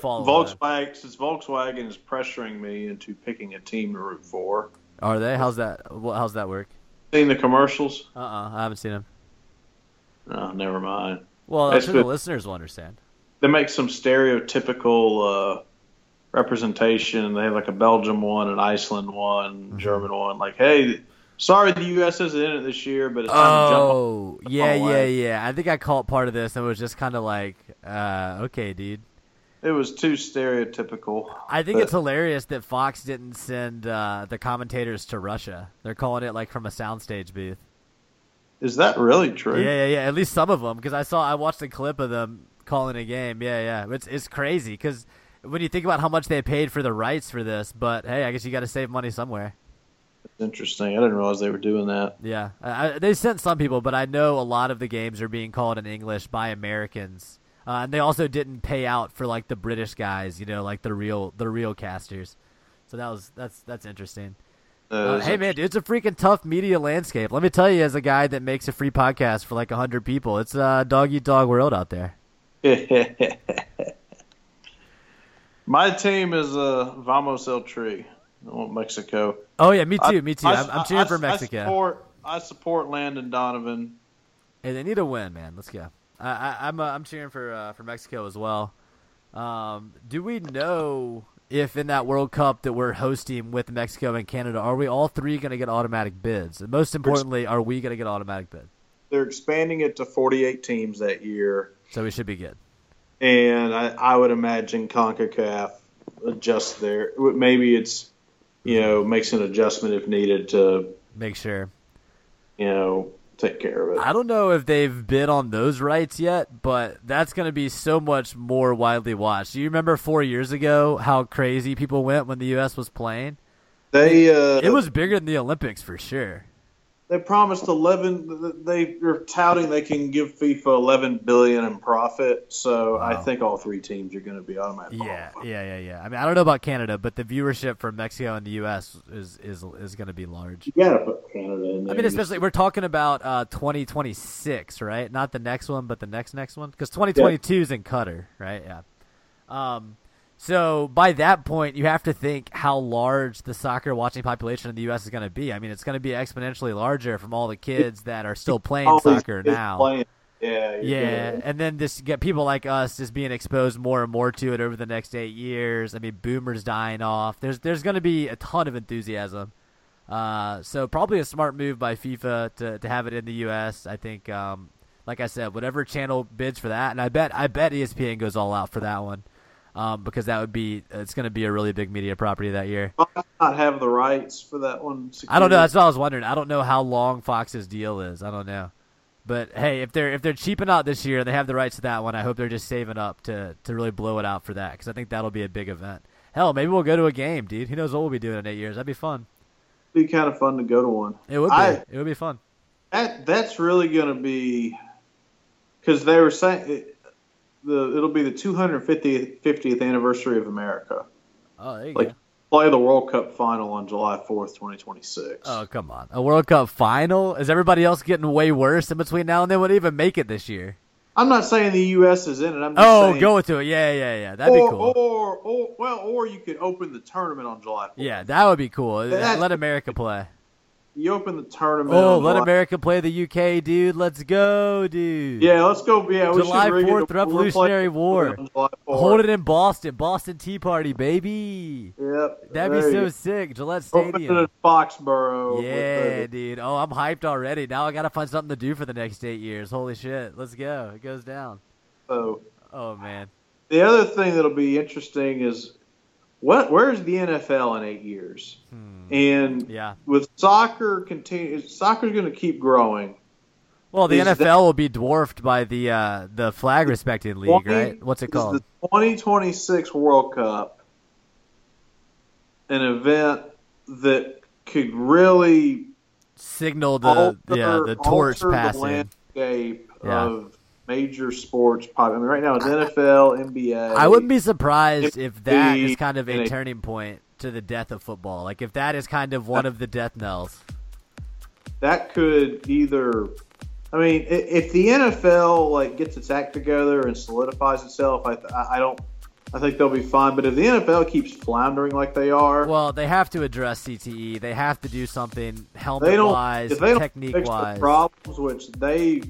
Volkswagen, since Volkswagen is pressuring me into picking a team to root for. Are they? How's that? How's that work? Seen the commercials? Uh uh I haven't seen them. No, never mind. Well, I'm That's sure the listeners will understand. They make some stereotypical uh, representation. They have like a Belgium one, an Iceland one, Mm-hmm. German one. Like, hey, sorry the U.S. isn't in it this year, but it's time to jump. Oh, yeah, yeah, yeah. I think I caught part of this and it was just kind of like, uh, okay, dude. It was too stereotypical. I think But- it's hilarious that Fox didn't send uh, the commentators to Russia. They're calling it like from a soundstage booth. Is that really true? Yeah, yeah, yeah. At least some of them, because I saw, I watched a clip of them calling a game. Yeah, yeah. It's it's crazy because when you think about how much they paid for the rights for this, but hey, I guess you got to save money somewhere. Interesting. I didn't realize they were doing that. Yeah, I, they sent some people, but I know a lot of the games are being called in English by Americans, uh, and they also didn't pay out for like the British guys, you know, like the real the real casters. So that was that's that's interesting. Uh, hey man, dude, it's a freaking tough media landscape. Let me tell you, as a guy that makes a free podcast for like hundred people, it's a dog eat dog world out there. My team is uh, Vamos El Tri. I want Mexico. Oh yeah, me too, I- me too. I- I, am I'm cheering I- for I Mexico. support, I support Landon Donovan. Hey, they need a win, man. Let's go. I, I, I'm uh, I'm cheering for uh, for Mexico as well. Um, do we know if in that World Cup that we're hosting with Mexico and Canada, are we all three going to get automatic bids? And most importantly, are we going to get automatic bid? They're expanding it to 48 teams that year, So we should be good. and I, I would imagine Concacaf adjust there. Maybe it's you know makes an adjustment if needed to Make sure. you know take care of it. I don't know if they've bid on those rights yet, but that's going to be so much more widely watched. Do you remember four years ago how crazy people went when the U.S. was playing? They uh, It was bigger than the Olympics for sure. They promised 11 they are touting they can give FIFA 11 billion in profit so I think all three teams are going to be automatic Yeah, qualified. yeah, yeah, yeah. I mean, I don't know about Canada, but the viewership from Mexico and the U.S. is is is going to be large. you got to put Canada in there I mean, especially we're talking about uh, 2026, right? Not the next one, but the next next one, because 2022 is in Qatar, right? Yeah. Um, so by that point, you have to think how large the soccer watching population in the U.S. is going to be. I mean, it's going to be exponentially larger from all the kids that are still playing soccer now. playing. yeah you're Yeah, and then this get people like us just being exposed more and more to it over the next eight years. I mean, boomers dying off. There's there's going to be a ton of enthusiasm. Uh, so probably a smart move by FIFA to, to have it in the U.S. I think, um, like I said, whatever channel bids for that, and I bet I bet ESPN goes all out for that one, um, because that would be it's going to be a really big media property that year. Fox not have the rights for that one I don't know. That's what I was wondering. I don't know how long Fox's deal is. I don't know. But hey, if they're if they're cheaping out this year and they have the rights to that one, I hope they're just saving up to to really blow it out for that because I think that'll be a big event. Hell, maybe we'll go to a game, dude. Who knows what we'll be doing in eight years? That'd be fun. be kind of fun to go to one It would be. I- it would be fun. that that's really going to be because they were saying it, the it'll be the 250th 50th anniversary of America Oh, there you like go. play the World Cup final on July 4th 2026 Oh, come on. A World Cup final? Is everybody else getting way worse in between now and then? Would even make it this year? I'm not saying the U.S. is in it. I'm just Oh, saying, go into it. Yeah, yeah, yeah. That'd or, be cool. Or, or, well, or you could open the tournament on July 4th. Yeah, that would be cool. That- Let America play. You open the tournament. Oh, let July- America play the UK, dude. Let's go, dude. Yeah, let's go. Yeah, we July should rig it 4th Revolutionary War. playing on July 4th. Hold it in Boston. Boston Tea Party, baby. Yep. That'd be so you sick. Gillette go. Open it Stadium. in Foxborough. Yeah, dude. Oh, I'm hyped already. Now I gotta find something to do for the next eight years. Holy shit. Let's go. It goes down. So Oh man. the other thing that'll be interesting is what where's the NFL in eight years? And Hmm. Yeah. with soccer continue, soccer's going to keep growing. Well, the Is NFL that- will be dwarfed by the uh, the flag respecting league, 20 right? What's it called? The 2026 World Cup, an event that could really Signal the alter, yeah the torch passing. the landscape Yeah. of major sports. pop- I mean, right now it's NFL, NBA. I wouldn't be surprised if that is kind of a in turning point to the death of football. Like if that is kind of one of the death knells. that could either. I mean, if the NFL like gets its act together and solidifies itself, I, I don't. I think they'll be fine. But if the NFL keeps floundering like they are, Well, they have to address CTE. They have to do something helmet wise, if they don't technique wise. problems, which they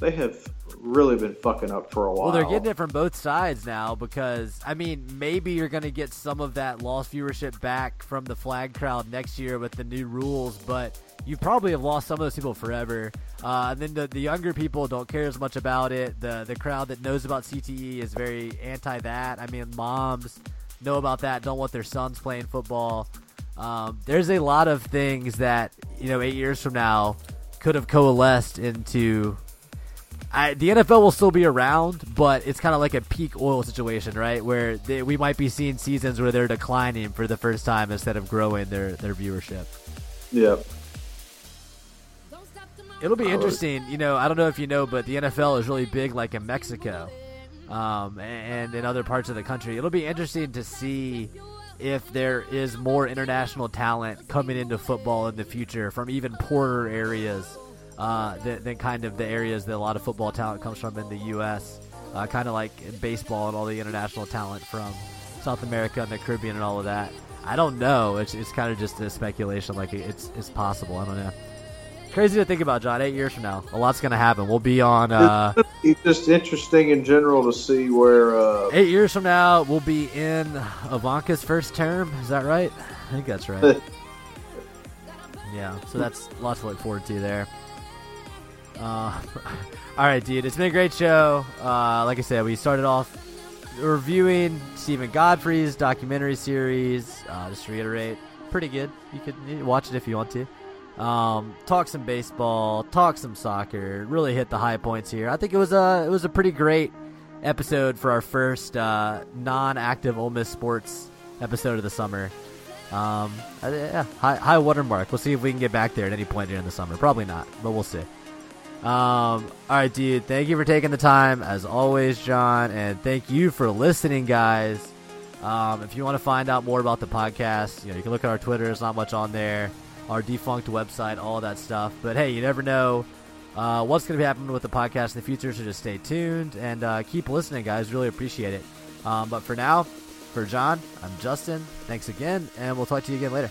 they have really been fucking up for a while. Well, they're getting it from both sides now because I mean, maybe you're going to get some of that lost viewership back from the flag crowd next year with the new rules, but you probably have lost some of those people forever. Uh, and then the, the younger people don't care as much about it. The the crowd that knows about CTE is very anti that. I mean, moms know about that, don't want their sons playing football. Um, there's a lot of things that you know eight years from now could have coalesced into I, the NFL will still be around, but it's kind of like a peak oil situation, right? Where they, we might be seeing seasons where they're declining for the first time instead of growing their, their viewership. Yeah. It'll be interesting. You know, I don't know if you know, but the NFL is really big, like in Mexico, um, and in other parts of the country. It'll be interesting to see if there is more international talent coming into football in the future from even poorer areas uh, than, than kind of the areas that a lot of football talent comes from in the U.S. Uh, kind of like baseball and all the international talent from South America and the Caribbean and all of that. I don't know. It's, it's kind of just a speculation. Like it's it's possible. I don't know. crazy to think about, John. Eight years from now, a lot's gonna happen. We'll be on. Uh, It's just interesting in general to see where. Uh, eight years from now, we'll be in Ivanka's first term. Is that right? I think that's right. yeah. So that's lots to look forward to there. Uh, all right, dude. It's been a great show. Uh, like I said, we started off reviewing Steven Godfrey's documentary series. Uh, just to reiterate, pretty good. You could watch it if you want to. Um, talk some baseball, talk some soccer. Really hit the high points here. I think it was a it was a pretty great episode for our first uh, non-active Ole Miss sports episode of the summer. Um, yeah, high, high watermark. We'll see if we can get back there at any point during the summer. Probably not, but we'll see. Um, all right, dude. Thank you for taking the time, as always, John, and thank you for listening, guys. Um, if you want to find out more about the podcast, you know you can look at our Twitter. There's not much on there. Our defunct website, all that stuff. But hey, you never know uh, what's going to be happening with the podcast in the future. So just stay tuned and uh, keep listening, guys. Really appreciate it. Um, but for now, for John, I'm Justin. Thanks again, and we'll talk to you again later.